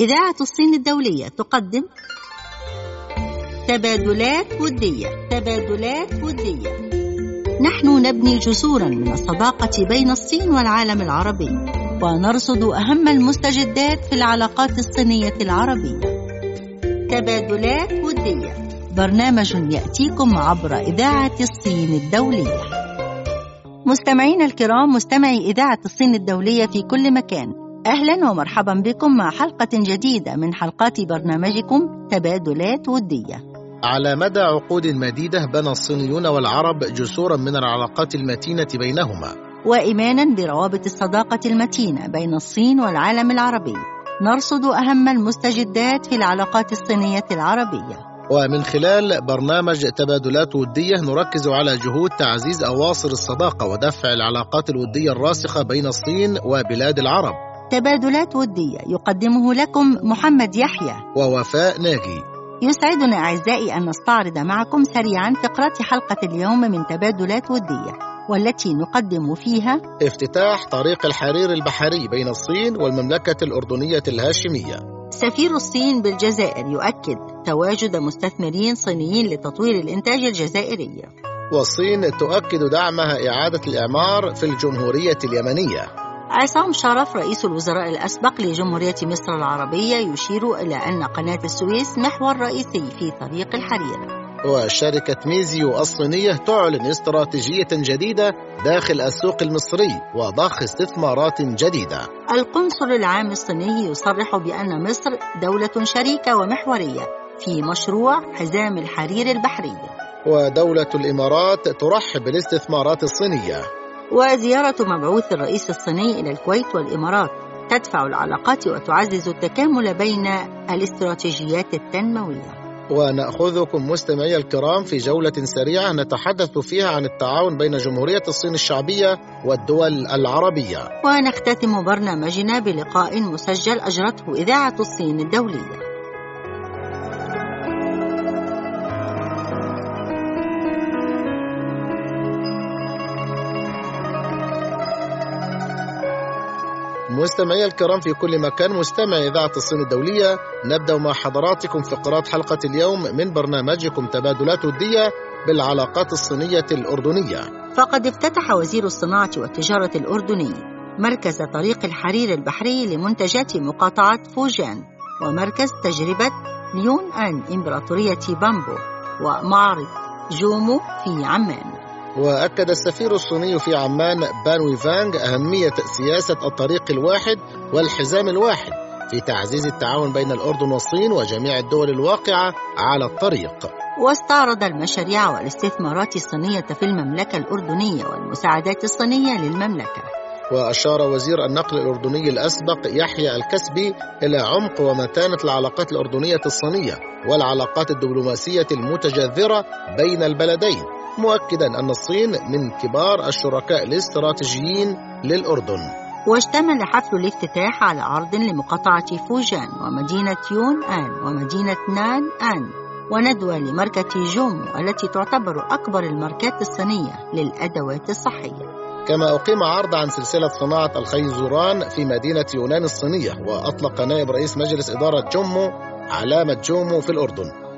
إذاعة الصين الدولية تقدم تبادلات ودية تبادلات ودية. نحن نبني جسورا من الصداقة بين الصين والعالم العربي ونرصد أهم المستجدات في العلاقات الصينية العربية. تبادلات ودية. برنامج يأتيكم عبر إذاعة الصين الدولية. مستمعينا الكرام مستمعي إذاعة الصين الدولية في كل مكان. أهلا ومرحبا بكم مع حلقة جديدة من حلقات برنامجكم تبادلات ودية. على مدى عقود مديدة بنى الصينيون والعرب جسورا من العلاقات المتينة بينهما. وإيمانا بروابط الصداقة المتينة بين الصين والعالم العربي. نرصد أهم المستجدات في العلاقات الصينية العربية. ومن خلال برنامج تبادلات ودية نركز على جهود تعزيز أواصر الصداقة ودفع العلاقات الودية الراسخة بين الصين وبلاد العرب. تبادلات ودية يقدمه لكم محمد يحيى. ووفاء ناجي. يسعدنا أعزائي أن نستعرض معكم سريعا فقرات حلقة اليوم من تبادلات ودية والتي نقدم فيها افتتاح طريق الحرير البحري بين الصين والمملكة الأردنية الهاشمية. سفير الصين بالجزائر يؤكد تواجد مستثمرين صينيين لتطوير الإنتاج الجزائري. والصين تؤكد دعمها إعادة الإعمار في الجمهورية اليمنية. عصام شرف رئيس الوزراء الأسبق لجمهورية مصر العربية يشير إلى أن قناة السويس محور رئيسي في طريق الحرير. وشركة ميزيو الصينية تعلن استراتيجية جديدة داخل السوق المصري وضخ استثمارات جديدة. القنصل العام الصيني يصرح بأن مصر دولة شريكة ومحورية في مشروع حزام الحرير البحري. ودولة الإمارات ترحب بالاستثمارات الصينية. وزيارة مبعوث الرئيس الصيني إلى الكويت والإمارات. تدفع العلاقات وتعزز التكامل بين الاستراتيجيات التنموية. ونأخذكم مستمعي الكرام في جولة سريعة نتحدث فيها عن التعاون بين جمهورية الصين الشعبية والدول العربية. ونختتم برنامجنا بلقاء مسجل أجرته إذاعة الصين الدولية. مستمعي الكرام في كل مكان مستمع إذاعة الصين الدولية نبدأ مع حضراتكم فقرات حلقة اليوم من برنامجكم تبادلات ودية بالعلاقات الصينية الأردنية. فقد افتتح وزير الصناعة والتجارة الأردني مركز طريق الحرير البحري لمنتجات مقاطعة فوجان ومركز تجربة ليون آن إمبراطورية بامبو ومعرض جومو في عمان. وأكد السفير الصيني في عمان بان فانغ أهمية سياسة الطريق الواحد والحزام الواحد في تعزيز التعاون بين الأردن والصين وجميع الدول الواقعة على الطريق. واستعرض المشاريع والاستثمارات الصينية في المملكة الأردنية والمساعدات الصينية للمملكة. وأشار وزير النقل الأردني الأسبق يحيى الكسبي إلى عمق ومتانة العلاقات الأردنية الصينية والعلاقات الدبلوماسية المتجذرة بين البلدين. مؤكدا أن الصين من كبار الشركاء الاستراتيجيين للأردن. واشتمل حفل الافتتاح على عرض لمقاطعة فوجان ومدينة يون آن ومدينة نان آن وندوة لماركة جومو التي تعتبر أكبر الماركات الصينية للأدوات الصحية. كما أقيم عرض عن سلسلة صناعة الخيزران في مدينة يونان الصينية وأطلق نائب رئيس مجلس إدارة جومو علامة جومو في الأردن.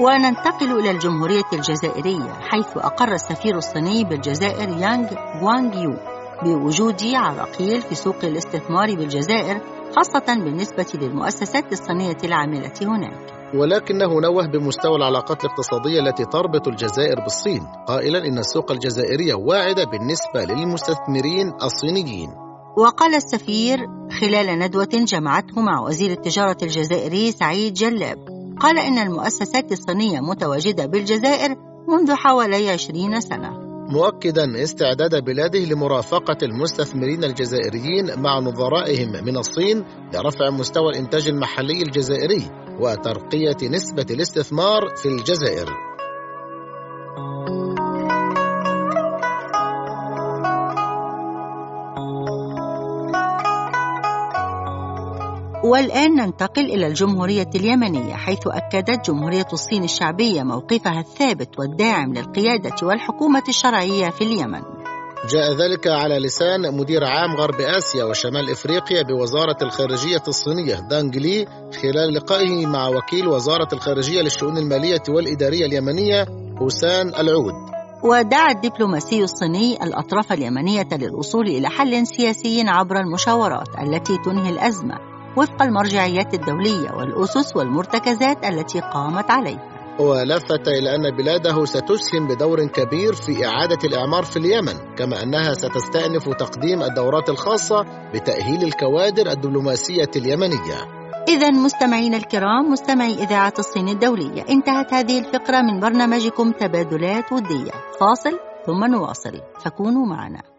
وننتقل إلى الجمهورية الجزائرية حيث أقر السفير الصيني بالجزائر يانغ غوانغ يو بوجود عراقيل في سوق الاستثمار بالجزائر خاصة بالنسبة للمؤسسات الصينية العاملة هناك. ولكنه نوه بمستوى العلاقات الاقتصادية التي تربط الجزائر بالصين. قائلا إن السوق الجزائرية واعدة بالنسبة للمستثمرين الصينيين. وقال السفير خلال ندوة جمعته مع وزير التجارة الجزائري سعيد جلاب قال إن المؤسسات الصينية متواجدة بالجزائر منذ حوالي 20 سنة مؤكدا استعداد بلاده لمرافقة المستثمرين الجزائريين مع نظرائهم من الصين لرفع مستوى الإنتاج المحلي الجزائري وترقية نسبة الاستثمار في الجزائر. والآن ننتقل إلى الجمهورية اليمنية حيث أكدت جمهورية الصين الشعبية موقفها الثابت والداعم للقيادة والحكومة الشرعية في اليمن. جاء ذلك على لسان مدير عام غرب آسيا وشمال إفريقيا بوزارة الخارجية الصينية دانغ لي خلال لقائه مع وكيل وزارة الخارجية للشؤون المالية والإدارية اليمنية حسان العود. ودعا الدبلوماسي الصيني الأطراف اليمنية للوصول إلى حل سياسي عبر المشاورات التي تنهي الأزمة. وفق المرجعيات الدولية والأسس والمرتكزات التي قامت عليها ولفت إلى أن بلاده ستسهم بدور كبير في إعادة الإعمار في اليمن كما أنها ستستأنف تقديم الدورات الخاصة بتأهيل الكوادر الدبلوماسية اليمنية. إذا مستمعينا الكرام مستمعي إذاعة الصين الدولية انتهت هذه الفقرة من برنامجكم تبادلات ودية. فاصل ثم نواصل. فكونوا معنا.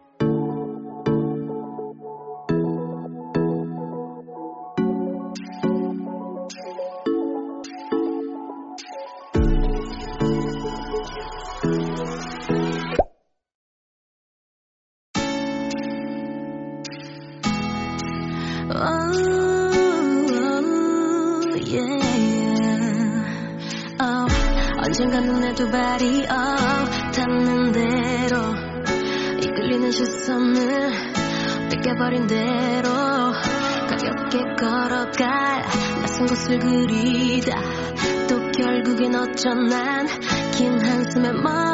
멈춰. 난긴 한숨에 멈춰.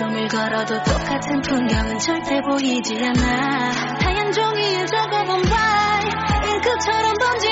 종일 걸어도 똑같은 풍경은 절대 보이지 않아. 하얀 종이에 적어본 바 잉크처럼 번지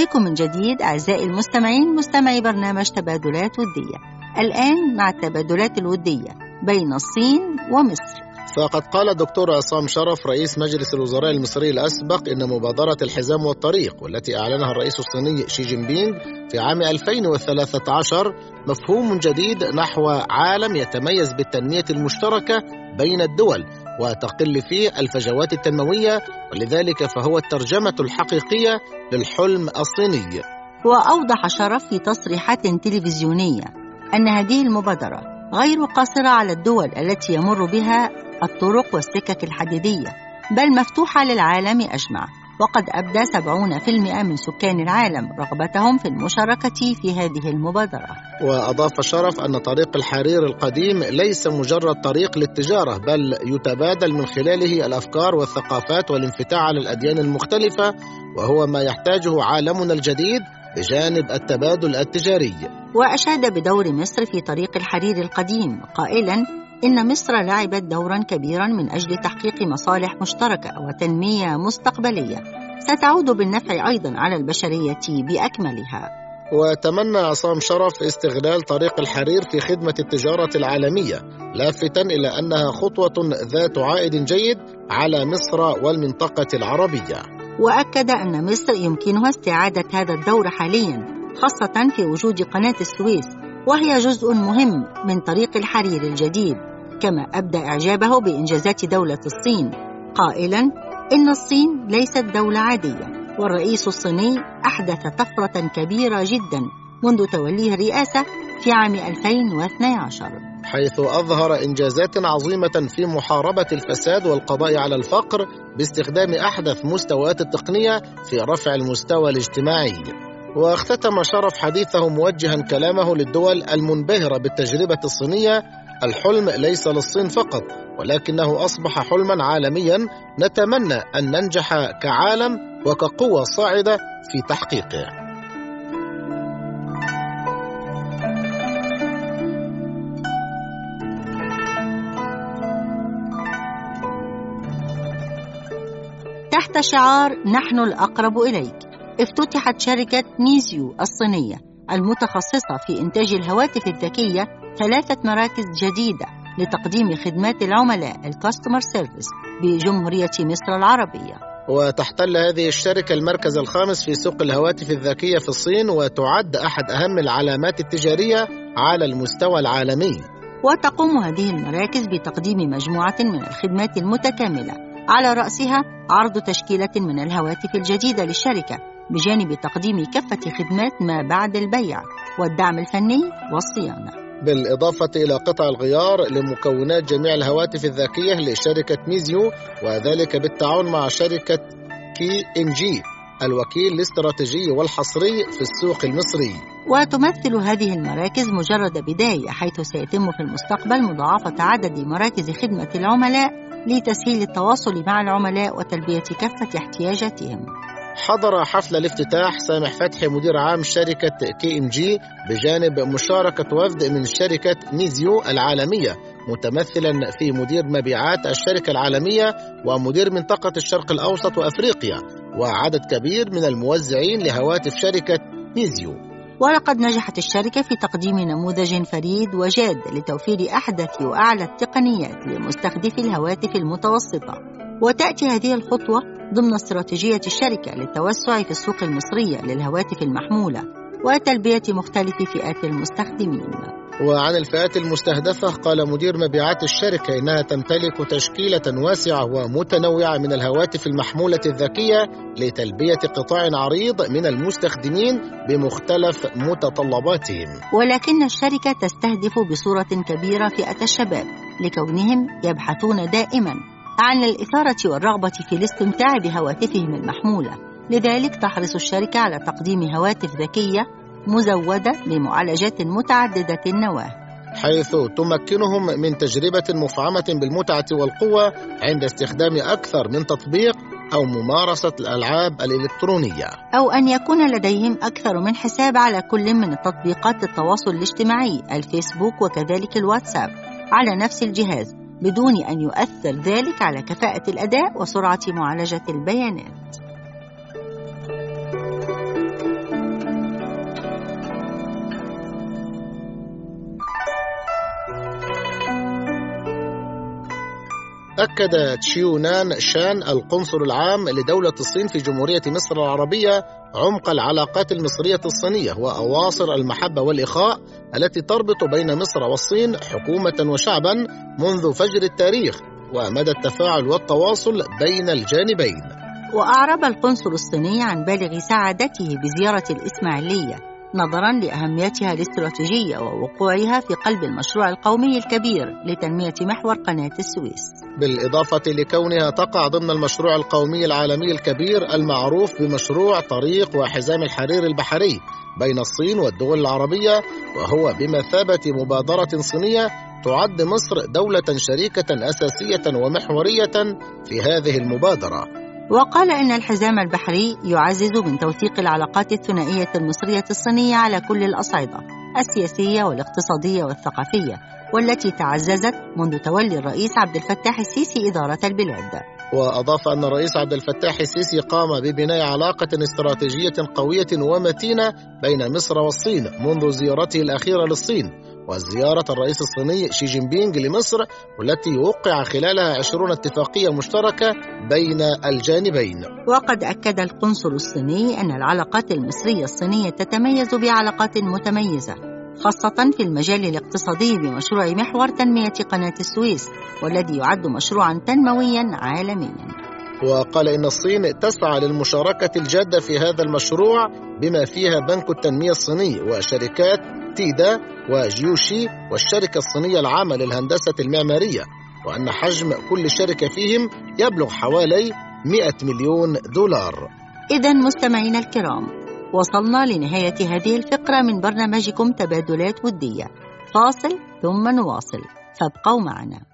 بكم من جديد أعزائي المستمعين مستمعي برنامج تبادلات ودية. الآن مع التبادلات الودية بين الصين ومصر. فقد قال الدكتور عصام شرف رئيس مجلس الوزراء المصري الأسبق إن مبادرة الحزام والطريق والتي أعلنها الرئيس الصيني شي جين بينغ في عام 2013 مفهوم جديد نحو عالم يتميز بالتنمية المشتركة بين الدول. وتقل فيه الفجوات التنموية ولذلك فهو الترجمة الحقيقية للحلم الصيني. وأوضح شرف في تصريحات تلفزيونية أن هذه المبادرة غير قاصرة على الدول التي يمر بها الطرق والسكك الحديدية بل مفتوحة للعالم أجمع. وقد أبدى 70% من سكان العالم رغبتهم في المشاركة في هذه المبادرة. وأضاف شرف أن طريق الحرير القديم ليس مجرد طريق للتجارة بل يتبادل من خلاله الأفكار والثقافات والانفتاح على الأديان المختلفة وهو ما يحتاجه عالمنا الجديد بجانب التبادل التجاري. وأشاد بدور مصر في طريق الحرير القديم قائلا إن مصر لعبت دورا كبيرا من أجل تحقيق مصالح مشتركة وتنمية مستقبلية. ستعود بالنفع أيضا على البشرية بأكملها. وتمنى عصام شرف استغلال طريق الحرير في خدمة التجارة العالمية لافتا إلى أنها خطوة ذات عائد جيد على مصر والمنطقة العربية. وأكد أن مصر يمكنها استعادة هذا الدور حاليا خاصة في وجود قناة السويس وهي جزء مهم من طريق الحرير الجديد. كما أبدى إعجابه بإنجازات دولة الصين قائلا إن الصين ليست دولة عادية. والرئيس الصيني أحدث طفرة كبيرة جدا منذ توليه الرئاسة في عام 2012 حيث أظهر إنجازات عظيمة في محاربة الفساد والقضاء على الفقر باستخدام أحدث مستويات التقنية في رفع المستوى الاجتماعي. واختتم شرف حديثه موجها كلامه للدول المنبهرة بالتجربة الصينية الحلم ليس للصين فقط ولكنه أصبح حلما عالميا نتمنى أن ننجح كعالم وكقوة صاعدة في تحقيقه. تحت شعار نحن الأقرب إليك افتتحت شركة ميزيو الصينية المتخصصة في إنتاج الهواتف الذكية ثلاثة مراكز جديدة لتقديم خدمات العملاء ال customer service بجمهورية مصر العربية. وتحتل هذه الشركة المركز الخامس في سوق الهواتف الذكية في الصين وتعد أحد أهم العلامات التجارية على المستوى العالمي. وتقوم هذه المراكز بتقديم مجموعة من الخدمات المتكاملة على رأسها عرض تشكيلة من الهواتف الجديدة للشركة بجانب تقديم كافة خدمات ما بعد البيع والدعم الفني والصيانة. بالإضافة إلى قطع الغيار لمكونات جميع الهواتف الذكية لشركة ميزيو وذلك بالتعاون مع شركة كي إن جي الوكيل الاستراتيجي والحصري في السوق المصري. وتمثل هذه المراكز مجرد بداية حيث سيتم في المستقبل مضاعفة عدد مراكز خدمة العملاء لتسهيل التواصل مع العملاء وتلبية كافة احتياجاتهم. حضر حفل الافتتاح سامح فتحي مدير عام شركة كي ام جي بجانب مشاركة وفد من شركة ميزيو العالمية متمثلا في مدير مبيعات الشركة العالمية ومدير منطقة الشرق الأوسط وأفريقيا وعدد كبير من الموزعين لهواتف شركة ميزيو ولقد نجحت الشركة في تقديم نموذج فريد وجاد لتوفير أحدث وأعلى التقنيات لمستخدمي الهواتف المتوسطة. وتأتي هذه الخطوة ضمن استراتيجية الشركة للتوسع في السوق المصرية للهواتف المحمولة وتلبية مختلف فئات المستخدمين. وعن الفئات المستهدفة قال مدير مبيعات الشركة إنها تمتلك تشكيلة واسعة ومتنوعة من الهواتف المحمولة الذكية لتلبية قطاع عريض من المستخدمين بمختلف متطلباتهم. ولكن الشركة تستهدف بصورة كبيرة فئة الشباب لكونهم يبحثون دائما عن الإثارة والرغبة في الاستمتاع بهواتفهم المحمولة. لذلك تحرص الشركة على تقديم هواتف ذكية مزودة بمعالجات متعددة النواة. حيث تمكنهم من تجربة مفعمة بالمتعة والقوة عند استخدام أكثر من تطبيق أو ممارسة الألعاب الإلكترونية. أو أن يكون لديهم أكثر من حساب على كل من تطبيقات التواصل الاجتماعي الفيسبوك وكذلك الواتساب. على نفس الجهاز بدون أن يؤثر ذلك على كفاءة الأداء وسرعة معالجة البيانات. أكد تشيونان شان القنصل العام لدولة الصين في جمهورية مصر العربية عمق العلاقات المصرية الصينية وأواصر المحبة والإخاء التي تربط بين مصر والصين حكومة وشعبا منذ فجر التاريخ ومدى التفاعل والتواصل بين الجانبين. وأعرب القنصل الصيني عن بالغ سعادته بزيارة الإسماعيلية. نظرا لأهميتها الاستراتيجية ووقوعها في قلب المشروع القومي الكبير لتنمية محور قناة السويس. بالإضافة لكونها تقع ضمن المشروع القومي العالمي الكبير المعروف بمشروع طريق وحزام الحرير البحري بين الصين والدول العربية وهو بمثابة مبادرة صينية تعد مصر دولة شريكة أساسية ومحورية في هذه المبادرة. وقال إن الحزام البحري يعزز من توثيق العلاقات الثنائية المصرية الصينية على كل الأصعدة السياسية والاقتصادية والثقافية والتي تعززت منذ تولي الرئيس عبد الفتاح السيسي إدارة البلاد. وأضاف أن الرئيس عبد الفتاح السيسي قام ببناء علاقة استراتيجية قوية ومتينة بين مصر والصين منذ زيارته الأخيرة للصين وزيارة الرئيس الصيني شي جين بينغ لمصر والتي وقع خلالها عشرون اتفاقية مشتركة بين الجانبين. وقد أكد القنصل الصيني أن العلاقات المصرية الصينية تتميز بعلاقات متميزة خاصة في المجال الاقتصادي بمشروع محور تنمية قناة السويس والذي يعد مشروعا تنمويا عالميا. وقال إن الصين تسعى للمشاركة الجادة في هذا المشروع بما فيها بنك التنمية الصيني وشركات تيدا وجيوشي والشركة الصينية العامة للهندسة المعمارية وأن حجم كل شركة فيهم يبلغ حوالي 100 مليون دولار. إذا مستمعينا الكرام وصلنا لنهاية هذه الفقرة من برنامجكم تبادلات ودية. فاصل ثم نواصل. فابقوا معنا.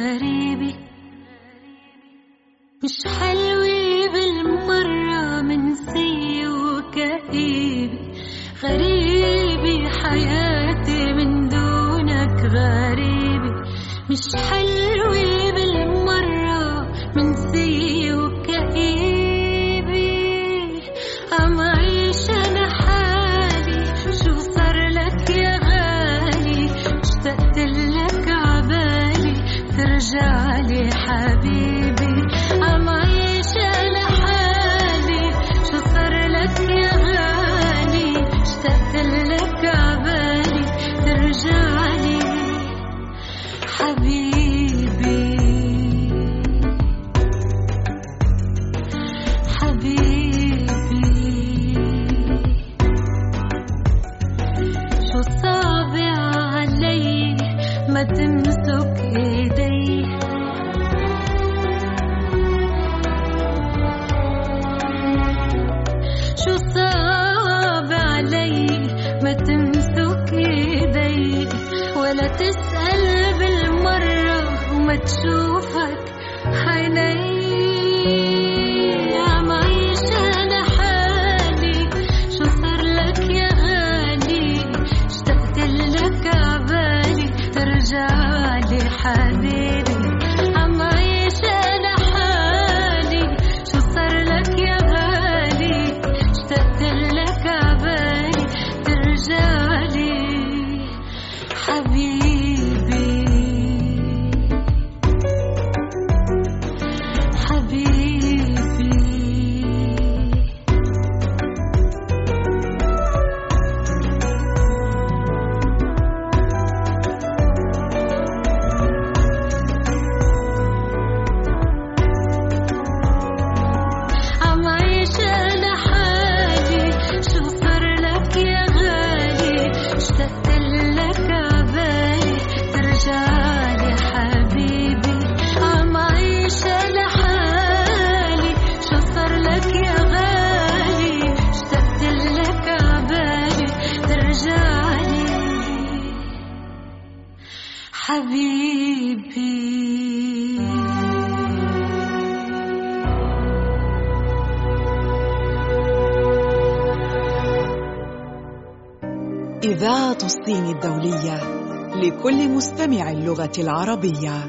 करे ترجع لكل مستمع اللغة العربية.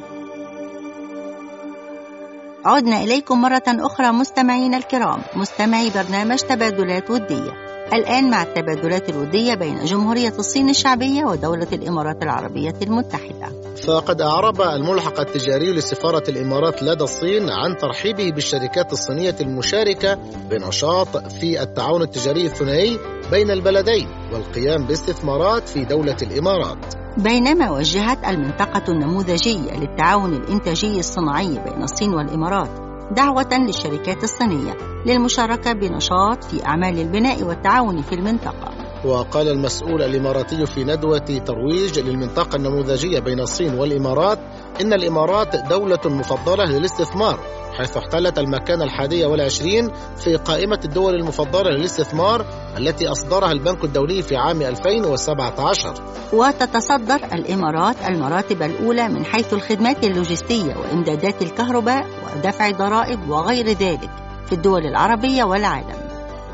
عدنا إليكم مرة أخرى مستمعينا الكرام مستمعي برنامج تبادلات ودية. الآن مع التبادلات الودية بين جمهورية الصين الشعبية ودولة الإمارات العربية المتحدة. فقد أعرب الملحق التجاري لسفارة الإمارات لدى الصين عن ترحيبه بالشركات الصينية المشاركة بنشاط في التعاون التجاري الثنائي بين البلدين والقيام باستثمارات في دولة الإمارات. بينما وجهت المنطقة النموذجية للتعاون الإنتاجي الصناعي بين الصين والإمارات دعوة للشركات الصينية للمشاركة بنشاط في أعمال البناء والتعاون في المنطقة. وقال المسؤول الإماراتي في ندوة ترويج للمنطقة النموذجية بين الصين والإمارات إن الإمارات دولة مفضلة للاستثمار حيث احتلت المكان الحادية والعشرين في قائمة الدول المفضلة للاستثمار التي أصدرها البنك الدولي في عام 2017 وتتصدر الإمارات المراتب الأولى من حيث الخدمات اللوجستية وإمدادات الكهرباء ودفع ضرائب وغير ذلك في الدول العربية والعالم.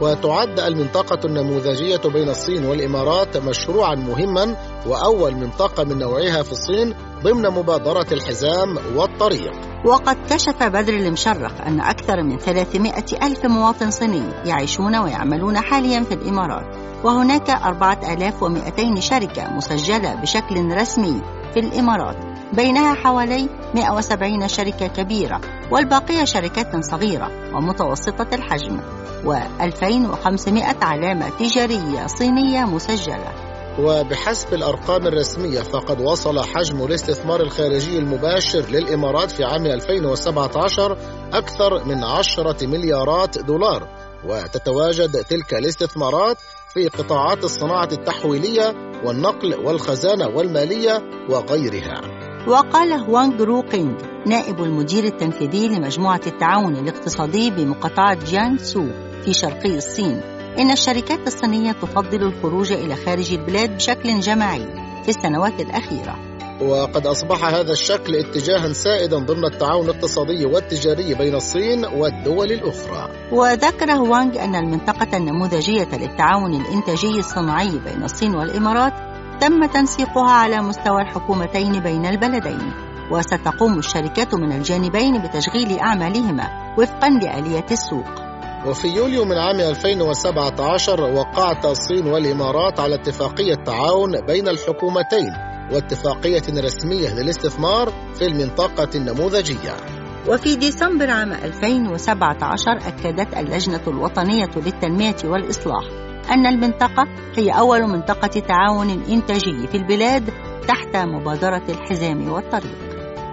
وتعد المنطقة النموذجية بين الصين والإمارات مشروعا مهما وأول منطقة من نوعها في الصين ضمن مبادرة الحزام والطريق. وقد كشف بدر المشرق أن أكثر من 300 ألف مواطن صيني يعيشون ويعملون حاليا في الإمارات وهناك 4200 شركة مسجلة بشكل رسمي في الإمارات بينها حوالي 170 شركة كبيرة والباقية شركات صغيرة ومتوسطة الحجم و2500 علامة تجارية صينية مسجلة. وبحسب الأرقام الرسمية فقد وصل حجم الاستثمار الخارجي المباشر للإمارات في عام 2017 أكثر من 10 مليارات دولار. وتتواجد تلك الاستثمارات في قطاعات الصناعة التحويلية والنقل والخزانة والمالية وغيرها. وقال هوانغ روقينغ نائب المدير التنفيذي لمجموعة التعاون الاقتصادي بمقاطعة جيان سو في شرقي الصين. إن الشركات الصينية تفضل الخروج إلى خارج البلاد بشكل جماعي في السنوات الأخيرة. وقد أصبح هذا الشكل اتجاها سائدا ضمن التعاون الاقتصادي والتجاري بين الصين والدول الأخرى. وذكر هوانغ أن المنطقة النموذجية للتعاون الإنتاجي الصناعي بين الصين والإمارات تم تنسيقها على مستوى الحكومتين بين البلدين وستقوم الشركات من الجانبين بتشغيل أعمالهما وفقا لآلية السوق. وفي يوليو من عام 2017 وقعت الصين والإمارات على اتفاقية تعاون بين الحكومتين واتفاقية رسمية للاستثمار في المنطقة النموذجية. وفي ديسمبر عام 2017 أكدت اللجنة الوطنية للتنمية والإصلاح أن المنطقة هي أول منطقة تعاون إنتاجي في البلاد تحت مبادرة الحزام والطريق.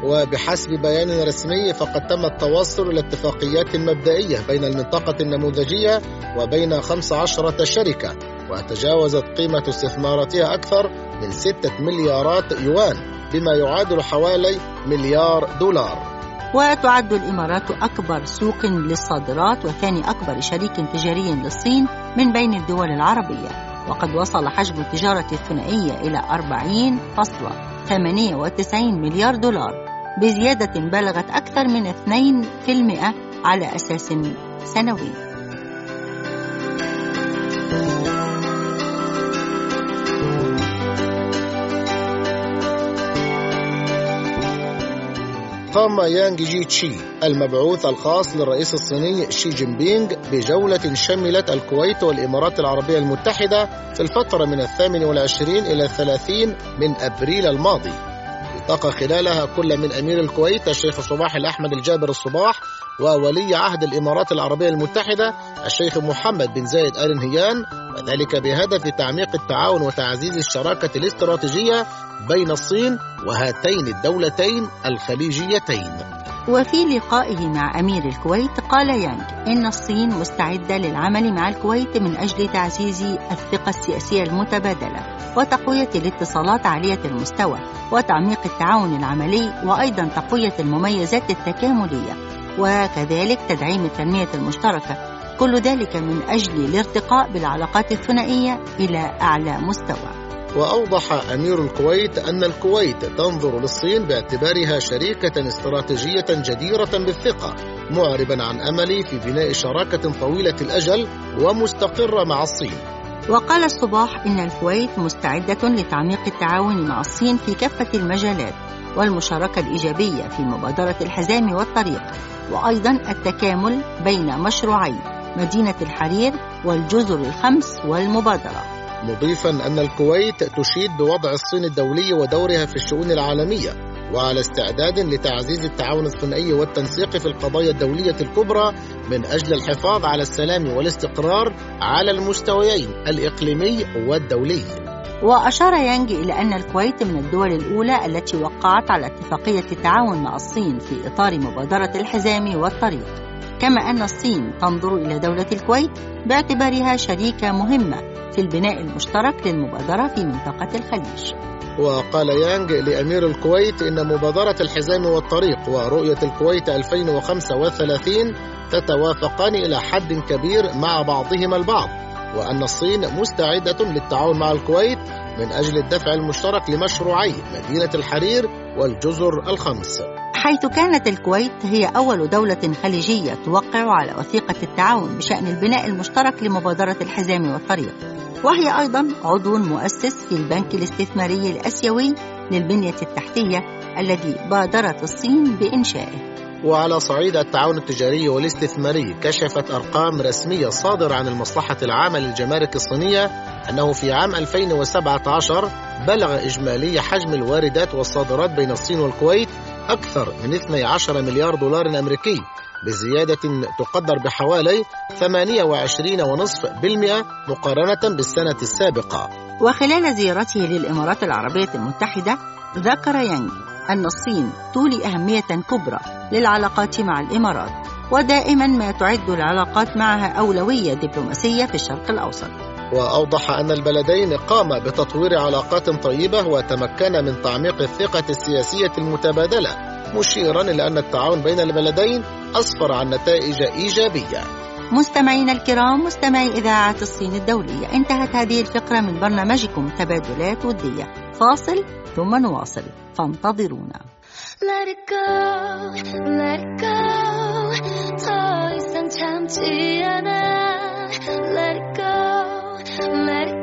وبحسب بيان رسمي فقد تم التوصل إلى اتفاقيات مبدئية بين المنطقة النموذجية وبين 15 شركة وتجاوزت قيمة استثماراتها أكثر من 6 مليارات يوان بما يعادل حوالي مليار دولار. وتعد الإمارات أكبر سوق للصادرات وثاني أكبر شريك تجاري للصين من بين الدول العربية وقد وصل حجم التجارة الثنائية إلى 40.98 مليار دولار. بزيادة بلغت أكثر من 2% على أساس سنوي. قام يانغ جي تشي المبعوث الخاص للرئيس الصيني شي جين بينغ بجولة شملت الكويت والإمارات العربية المتحدة في الفترة من الثامن والعشرين إلى الثلاثين من أبريل الماضي. التقى خلالها كل من أمير الكويت الشيخ صباح الأحمد الجابر الصباح وولي عهد الإمارات العربية المتحدة الشيخ محمد بن زايد آل نهيان وذلك بهدف تعميق التعاون وتعزيز الشراكة الاستراتيجية بين الصين وهاتين الدولتين الخليجيتين. وفي لقائه مع أمير الكويت قال يانغ إن الصين مستعدة للعمل مع الكويت من أجل تعزيز الثقة السياسية المتبادلة وتقوية الاتصالات عالية المستوى وتعميق التعاون العملي وأيضا تقوية المميزات التكاملية وكذلك تدعيم التنمية المشتركة. كل ذلك من أجل الارتقاء بالعلاقات الثنائية إلى أعلى مستوى. وأوضح أمير الكويت أن الكويت تنظر للصين باعتبارها شريكة استراتيجية جديرة بالثقة معربا عن أمل في بناء شراكة طويلة الأجل ومستقرة مع الصين. وقال الصباح إن الكويت مستعدة لتعميق التعاون مع الصين في كافة المجالات والمشاركة الإيجابية في مبادرة الحزام والطريق وأيضا التكامل بين مشروعي مدينة الحرير والجزر الخمس والمبادرة. مضيفا أن الكويت تشيد بوضع الصين الدولي ودورها في الشؤون العالمية وعلى استعداد لتعزيز التعاون الثنائي والتنسيق في القضايا الدولية الكبرى من أجل الحفاظ على السلام والاستقرار على المستويين الإقليمي والدولي. وأشار يانج إلى أن الكويت من الدول الأولى التي وقعت على اتفاقية التعاون مع الصين في إطار مبادرة الحزام والطريق. كما أن الصين تنظر إلى دولة الكويت باعتبارها شريكة مهمة في البناء المشترك للمبادرة في منطقة الخليج. وقال يانج لأمير الكويت إن مبادرة الحزام والطريق ورؤية الكويت 2035 تتوافقان إلى حد كبير مع بعضهما البعض وأن الصين مستعدة للتعاون مع الكويت من أجل الدفع المشترك لمشروعي مدينة الحرير والجزر الخمس. حيث كانت الكويت هي أول دولة خليجية توقع على وثيقة التعاون بشأن البناء المشترك لمبادرة الحزام والطريق وهي أيضا عضو مؤسس في البنك الاستثماري الأسيوي للبنية التحتية الذي بادرت الصين بإنشائه. وعلى صعيد التعاون التجاري والاستثماري كشفت أرقام رسمية صادرة عن المصلحة العامة للجمارك الصينية أنه في عام 2017 بلغ إجمالي حجم الواردات والصادرات بين الصين والكويت أكثر من 12 مليار دولار أمريكي بزيادة تقدر بحوالي 28.5% مقارنة بالسنة السابقة. وخلال زيارته للإمارات العربية المتحدة ذكر يانغ أن الصين تولي أهمية كبرى للعلاقات مع الإمارات ودائما ما تعد العلاقات معها أولوية دبلوماسية في الشرق الأوسط. وأوضح أن البلدين قام بتطوير علاقات طيبة وتمكن من تعميق الثقة السياسية المتبادلة مشيرا إلى أن التعاون بين البلدين أسفر عن نتائج إيجابية. مستمعينا الكرام مستمعي إذاعة الصين الدولية انتهت هذه الفقرة من برنامجكم تبادلات ودية فاصل ثم نواصل فانتظرونا Let it go, let it go. 더 이상 참지 않아. Let it go, let it go.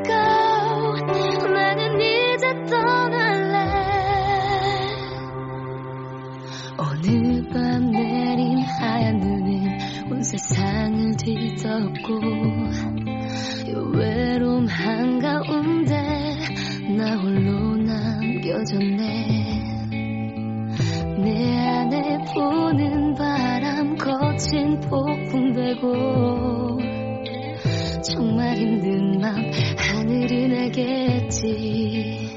세상을 뒤덮고 이 외로움 한가운데 나 홀로 남겨졌네. 내 안에 부는 바람 거친 폭풍 되고 정말 힘든 맘 하늘이 내겠지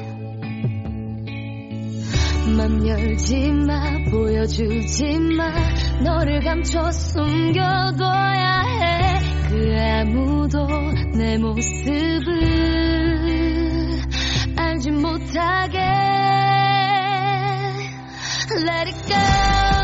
맘 열지 마 보여주지 마. 너를 감춰 숨겨둬야 해. 그 아무도 내 모습을 알지 못하게. Let it go,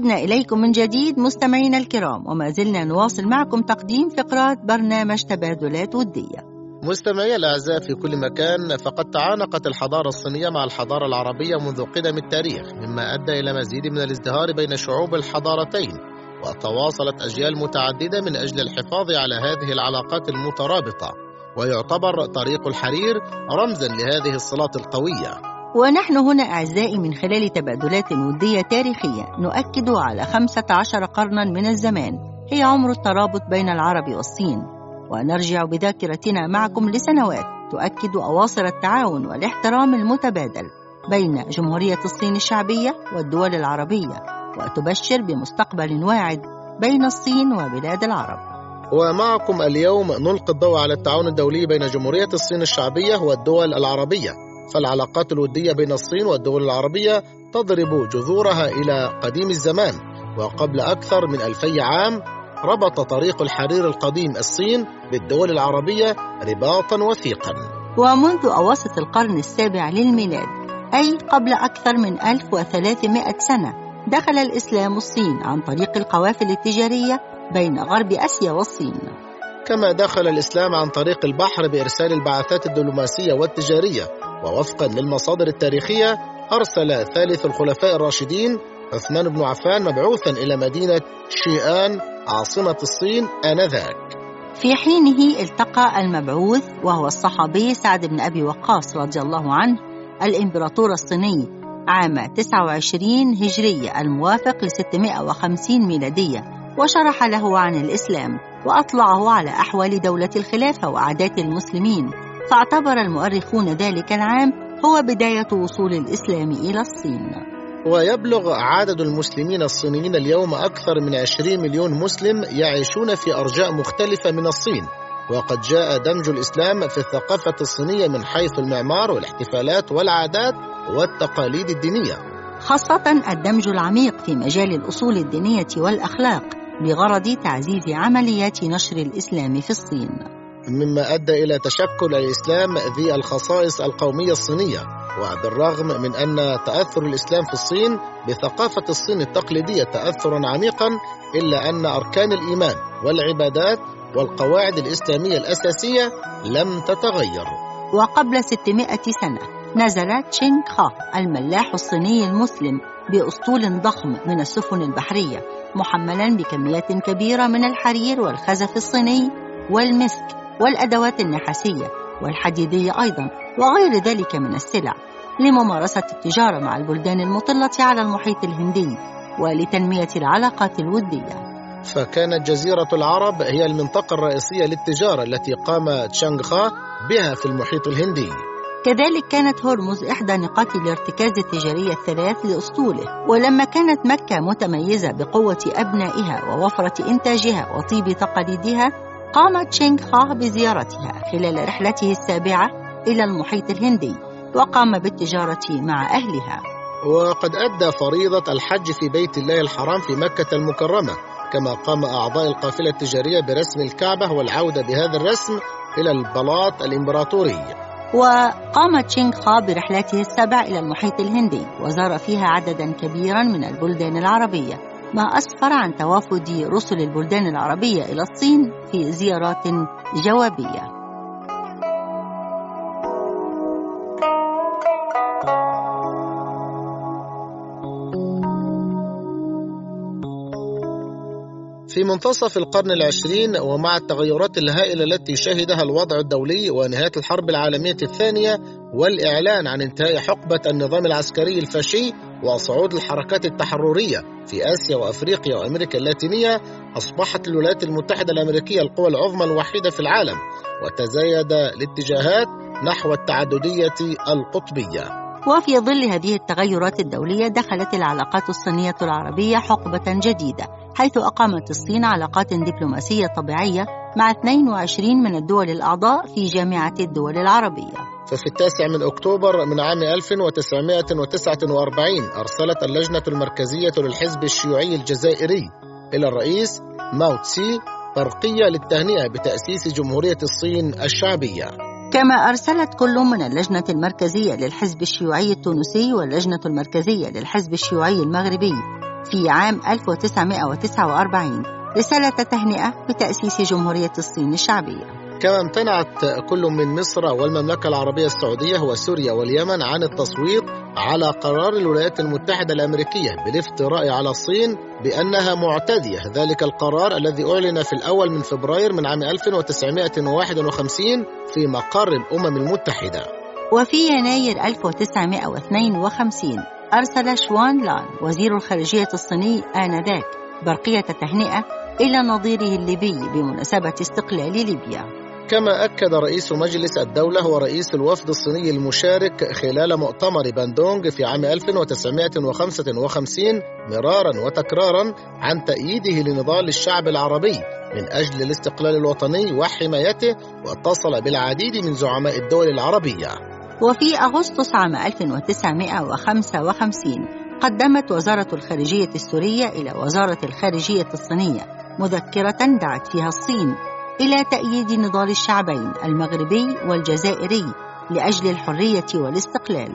عدنا إليكم من جديد مستمعينا الكرام وما زلنا نواصل معكم تقديم فقرات برنامج تبادلات ودية. مستمعي الأعزاء في كل مكان فقد تعانقت الحضارة الصينية مع الحضارة العربية منذ قدم التاريخ مما أدى إلى مزيد من الازدهار بين شعوب الحضارتين وتواصلت أجيال متعددة من أجل الحفاظ على هذه العلاقات المترابطة ويعتبر طريق الحرير رمزا لهذه الصلات القوية. ونحن هنا أعزائي من خلال تبادلات ودية تاريخية نؤكد على 15 قرنا من الزمان. هي عمر الترابط بين العرب والصين. ونرجع بذاكرتنا معكم لسنوات تؤكد أواصر التعاون والاحترام المتبادل بين جمهورية الصين الشعبية والدول العربية وتبشر بمستقبل واعد بين الصين وبلاد العرب. ومعكم اليوم نلقي الضوء على التعاون الدولي بين جمهورية الصين الشعبية والدول العربية. فالعلاقات الودية بين الصين والدول العربية تضرب جذورها إلى قديم الزمان وقبل أكثر من ألفي عام ربط طريق الحرير القديم الصين بالدول العربية رباطا وثيقا. ومنذ أواسط القرن السابع للميلاد أي قبل أكثر من 1300 سنة دخل الإسلام الصين عن طريق القوافل التجارية بين غرب آسيا والصين. كما دخل الإسلام عن طريق البحر بإرسال البعثات الدبلوماسية والتجارية ووفقا للمصادر التاريخية أرسل ثالث الخلفاء الراشدين عثمان بن عفان مبعوثا إلى مدينة شيئان عاصمة الصين آنذاك. في حينه التقى المبعوث وهو الصحابي سعد بن أبي وقاص رضي الله عنه الإمبراطور الصيني عام 29 هجرية الموافق ل 650 ميلادية وشرح له عن الإسلام وأطلعه على أحوال دولة الخلافة وعادات المسلمين. فاعتبر المؤرخون ذلك العام هو بداية وصول الإسلام إلى الصين. ويبلغ عدد المسلمين الصينيين اليوم أكثر من 20 مليون مسلم يعيشون في أرجاء مختلفة من الصين. وقد جاء دمج الإسلام في الثقافة الصينية من حيث المعمار والاحتفالات والعادات والتقاليد الدينية. خاصة الدمج العميق في مجال الأصول الدينية والأخلاق بغرض تعزيز عمليات نشر الإسلام في الصين. مما أدى إلى تشكل الإسلام ذي الخصائص القومية الصينية وبالرغم من أن تأثر الإسلام في الصين بثقافة الصين التقليدية تأثرا عميقا إلا أن أركان الإيمان والعبادات والقواعد الإسلامية الأساسية لم تتغير. وقبل 600 سنة نزل تشينغ خا الملاح الصيني المسلم بأسطول ضخم من السفن البحرية محملا بكميات كبيرة من الحرير والخزف الصيني والمسك. والأدوات النحاسية والحديدية أيضا وغير ذلك من السلع لممارسة التجارة مع البلدان المطلة على المحيط الهندي ولتنمية العلاقات الودية. فكانت جزيرة العرب هي المنطقة الرئيسية للتجارة التي قام تشانغخا بها في المحيط الهندي. كذلك كانت هرمز إحدى نقاط الارتكاز التجارية الثلاث لأسطوله ولما كانت مكة متميزة بقوة أبنائها ووفرة إنتاجها وطيب تقاليدها قام تشينغ خا بزيارتها خلال رحلته السابعة إلى المحيط الهندي وقام بالتجارة مع أهلها. وقد أدى فريضة الحج في بيت الله الحرام في مكة المكرمة كما قام أعضاء القافلة التجارية برسم الكعبة والعودة بهذا الرسم إلى البلاط الإمبراطوري. وقام تشينغ خا برحلته السبع إلى المحيط الهندي وزار فيها عددا كبيرا من البلدان العربية. ما أسفر عن توافد رسل البلدان العربية إلى الصين في زيارات جوابية. في منتصف القرن العشرين ومع التغيرات الهائلة التي شهدها الوضع الدولي ونهاية الحرب العالمية الثانية والإعلان عن انتهاء حقبة النظام العسكري الفاشي وصعود الحركات التحررية في آسيا وأفريقيا وأمريكا اللاتينية أصبحت الولايات المتحدة الأمريكية القوى العظمى الوحيدة في العالم وتزايد الاتجاهات نحو التعددية القطبية. وفي ظل هذه التغيرات الدولية دخلت العلاقات الصينية العربية حقبة جديدة حيث أقامت الصين علاقات دبلوماسية طبيعية مع 22 من الدول الأعضاء في جامعة الدول العربية. ففي التاسع من أكتوبر من عام 1949 أرسلت اللجنة المركزية للحزب الشيوعي الجزائري إلى الرئيس ماو تسي برقية للتهنئة بتأسيس جمهورية الصين الشعبية. كما أرسلت كل من اللجنة المركزية للحزب الشيوعي التونسي واللجنة المركزية للحزب الشيوعي المغربي في عام 1949 رسالة تهنئة بتأسيس جمهورية الصين الشعبية. كما امتنعت كل من مصر والمملكة العربية السعودية وسوريا واليمن عن التصويت على قرار الولايات المتحدة الأمريكية بالافتراء على الصين بأنها معتدية. ذلك القرار الذي أعلن في الأول من فبراير من عام 1951 في مقر الأمم المتحدة. وفي يناير 1952 أرسل شوان لأن وزير الخارجية الصيني آنذاك برقية تهنئة إلى نظيره الليبي بمناسبة استقلال ليبيا. كما أكد رئيس مجلس الدولة ورئيس الوفد الصيني المشارك خلال مؤتمر باندونغ في عام 1955 مرارا وتكرارا عن تأييده لنضال الشعب العربي من أجل الاستقلال الوطني وحمايته واتصل بالعديد من زعماء الدول العربية. وفي أغسطس عام 1955 قدمت وزارة الخارجية السورية إلى وزارة الخارجية الصينية مذكرة دعت فيها الصين إلى تأييد نضال الشعبين المغربي والجزائري لأجل الحرية والاستقلال.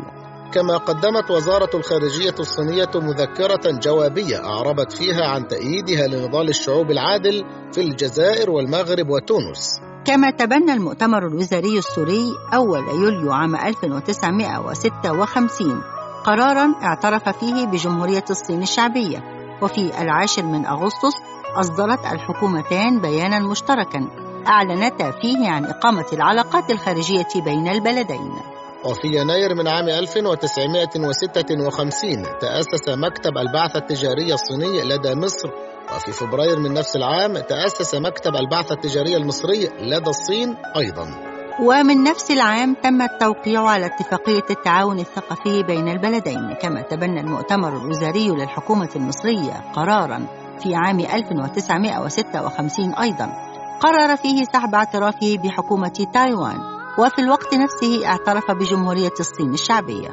كما قدمت وزارة الخارجية الصينية مذكرة جوابية أعربت فيها عن تأييدها لنضال الشعوب العادل في الجزائر والمغرب وتونس. كما تبنى المؤتمر الوزاري السوري أول يوليو عام 1956 قرارا اعترف فيه بجمهورية الصين الشعبية وفي العاشر من أغسطس أصدرت الحكومتان بيانا مشتركا. أعلنتا فيه عن إقامة العلاقات الخارجية بين البلدين. وفي يناير من عام 1956 تأسس مكتب البعثة التجارية الصيني لدى مصر. وفي فبراير من نفس العام تأسس مكتب البعثة التجارية المصري لدى الصين أيضا. ومن نفس العام تم التوقيع على اتفاقية التعاون الثقافي بين البلدين كما تبنى المؤتمر الوزاري للحكومة المصرية قرارا. في عام 1956 أيضا. قرر فيه سحب اعترافه بحكومة تايوان وفي الوقت نفسه اعترف بجمهورية الصين الشعبية.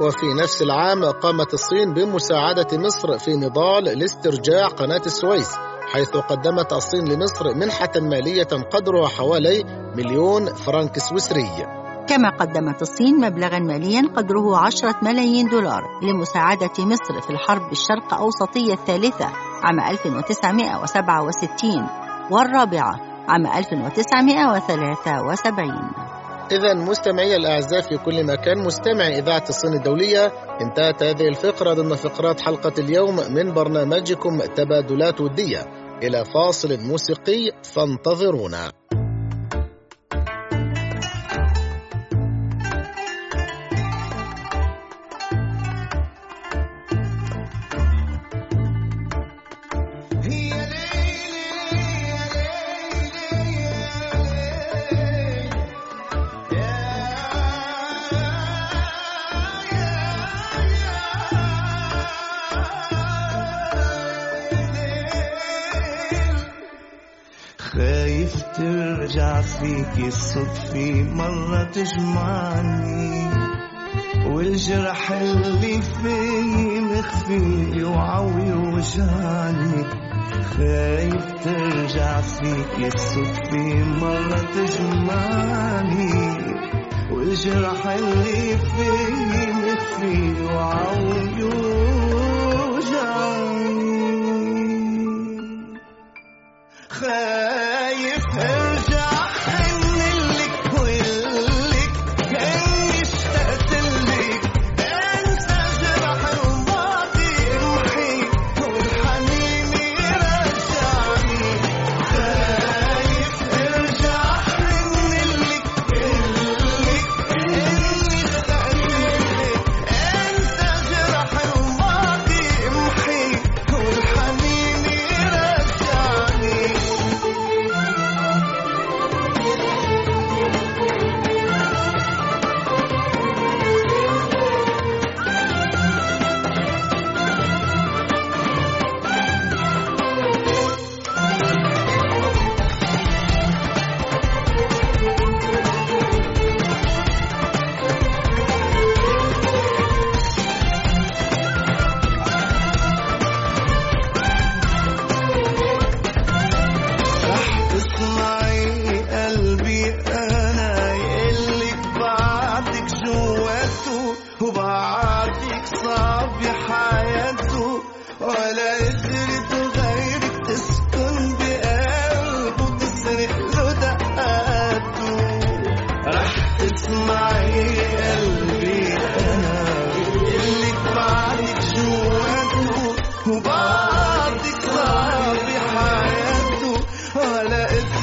وفي نفس العام قامت الصين بمساعدة مصر في نضال لاسترجاع قناة السويس حيث قدمت الصين لمصر منحة مالية قدرها حوالي مليون فرنك سويسري. كما قدمت الصين مبلغا ماليا قدره عشرة ملايين دولار لمساعدة مصر في الحرب الشرق أوسطية الثالثة عام 1967 والرابعة عام 1973 إذا مستمعي الأعزاء في كل مكان مستمع إذاعة الصين الدولية انتهت هذه الفقرة ضمن فقرات حلقة اليوم من برنامجكم تبادلات ودية. إلى فاصل موسيقي فانتظرونا. ترجع فيك الصدفة مرة تجمعني والجرح اللي فيي مخفي وعوي وجعني. خايف ترجع فيك الصدفة مرة تجمعني والجرح اللي فيي مخفي وعوي وجعني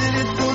that it's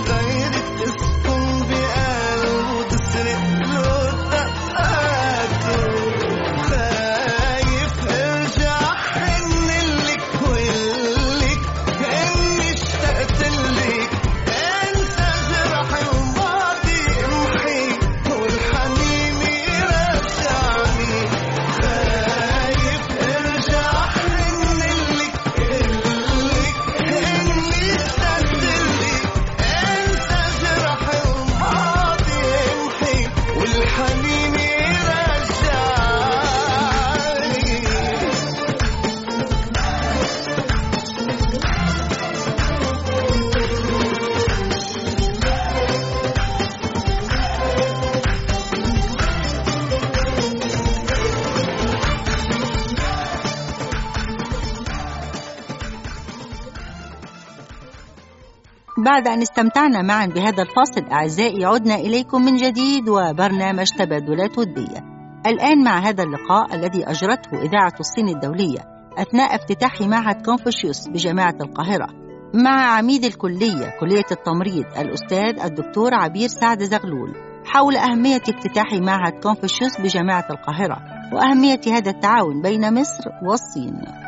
بعد أن استمتعنا معا بهذا الفاصل أعزائي عدنا إليكم من جديد وبرنامج تبادلات ودية. الآن مع هذا اللقاء الذي أجرته إذاعة الصين الدولية أثناء افتتاح معهد كونفوشيوس بجامعة القاهرة مع عميد الكلية كلية التمريض الأستاذ الدكتور عبير سعد زغلول حول أهمية افتتاح معهد كونفوشيوس بجامعة القاهرة وأهمية هذا التعاون بين مصر والصين.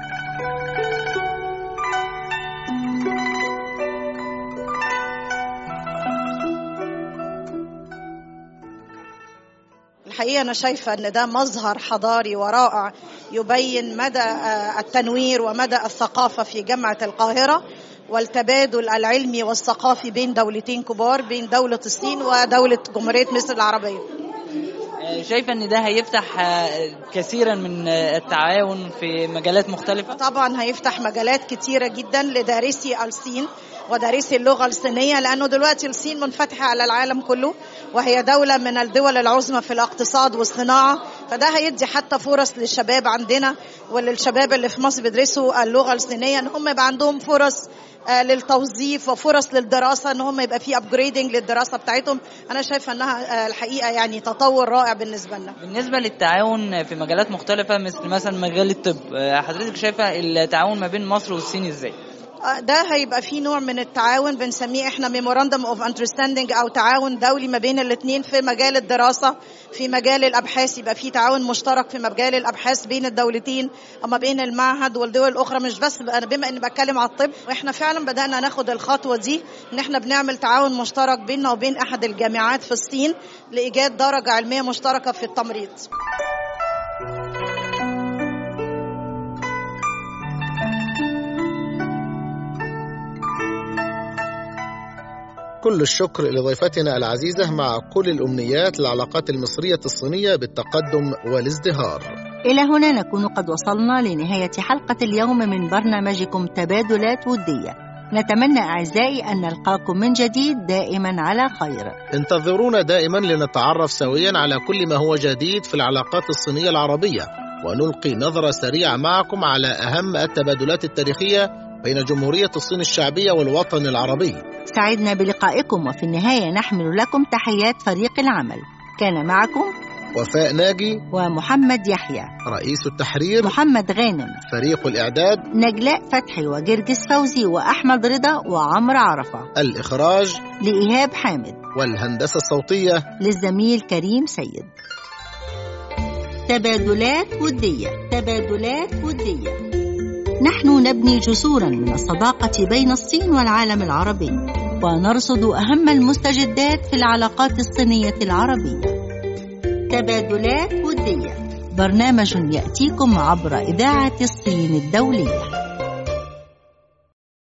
الحقيقة أنا شايفة أن ده مظهر حضاري ورائع يبين مدى آه، التنوير ومدى الثقافة في جامعة القاهرة والتبادل العلمي والثقافي بين دولتين كبار بين دولة الصين ودولة جمهورية مصر العربية. شايفة إن ده هيفتح آه، كثيرا من التعاون في مجالات مختلفة؟ طبعا هيفتح مجالات كتيرة جدا لدارسي الصين ودارسي اللغة الصينية لأنه دلوقتي الصين منفتحة على العالم كله وهي دولة من الدول العظمى في الاقتصاد والصناعة فده هيدي حتى فرص للشباب عندنا وللشباب اللي في مصر بيدرسوا اللغة الصينية إن هم يبقى عندهم فرص للتوظيف وفرص للدراسة إن هم يبقى في upgrading للدراسة بتاعتهم. أنا شايفة إنها آه، الحقيقة يعني تطور رائع بالنسبة لنا. بالنسبة للتعاون في مجالات مختلفة مثل مثلا مجال الطب آه، حضرتك شايفة التعاون ما بين مصر والصين إزاي؟ آه، ده هيبقى فيه نوع من التعاون بنسميه إحنا memorandum of understanding أو تعاون دولي ما بين الاثنين في مجال الدراسة. في مجال الأبحاث يبقى في تعاون مشترك في مجال الأبحاث بين الدولتين أما بين المعهد والدول الأخرى. مش بس أنا بما إني بتكلم على الطب وإحنا فعلا بدأنا ناخد الخطوة دي إن إحنا بنعمل تعاون مشترك بيننا وبين أحد الجامعات في الصين لإيجاد درجة علمية مشتركة في التمريض. كل الشكر لضيفتنا العزيزة مع كل الأمنيات للعلاقات المصرية الصينية بالتقدم والازدهار. إلى هنا نكون قد وصلنا لنهاية حلقة اليوم من برنامجكم تبادلات ودية. نتمنى أعزائي أن نلقاكم من جديد دائما على خير. انتظرونا دائما لنتعرف سويا على كل ما هو جديد في العلاقات الصينية العربية ونلقي نظرة سريعة معكم على أهم التبادلات التاريخية بين جمهورية الصين الشعبية والوطن العربي. سعدنا بلقائكم وفي النهاية نحمل لكم تحيات فريق العمل. كان معكم وفاء ناجي ومحمد يحيى. رئيس التحرير محمد غانم. فريق الإعداد نجلاء فتحي وجرجس فوزي وأحمد رضا وعمرو عرفة. الإخراج لإيهاب حامد. والهندسة الصوتية للزميل كريم سيد. تبادلات ودية. تبادلات ودية. نحن نبني جسورا من الصداقة بين الصين والعالم العربي ونرصد أهم المستجدات في العلاقات الصينية العربية. تبادلات ودية. برنامج يأتيكم عبر إذاعة الصين الدولية.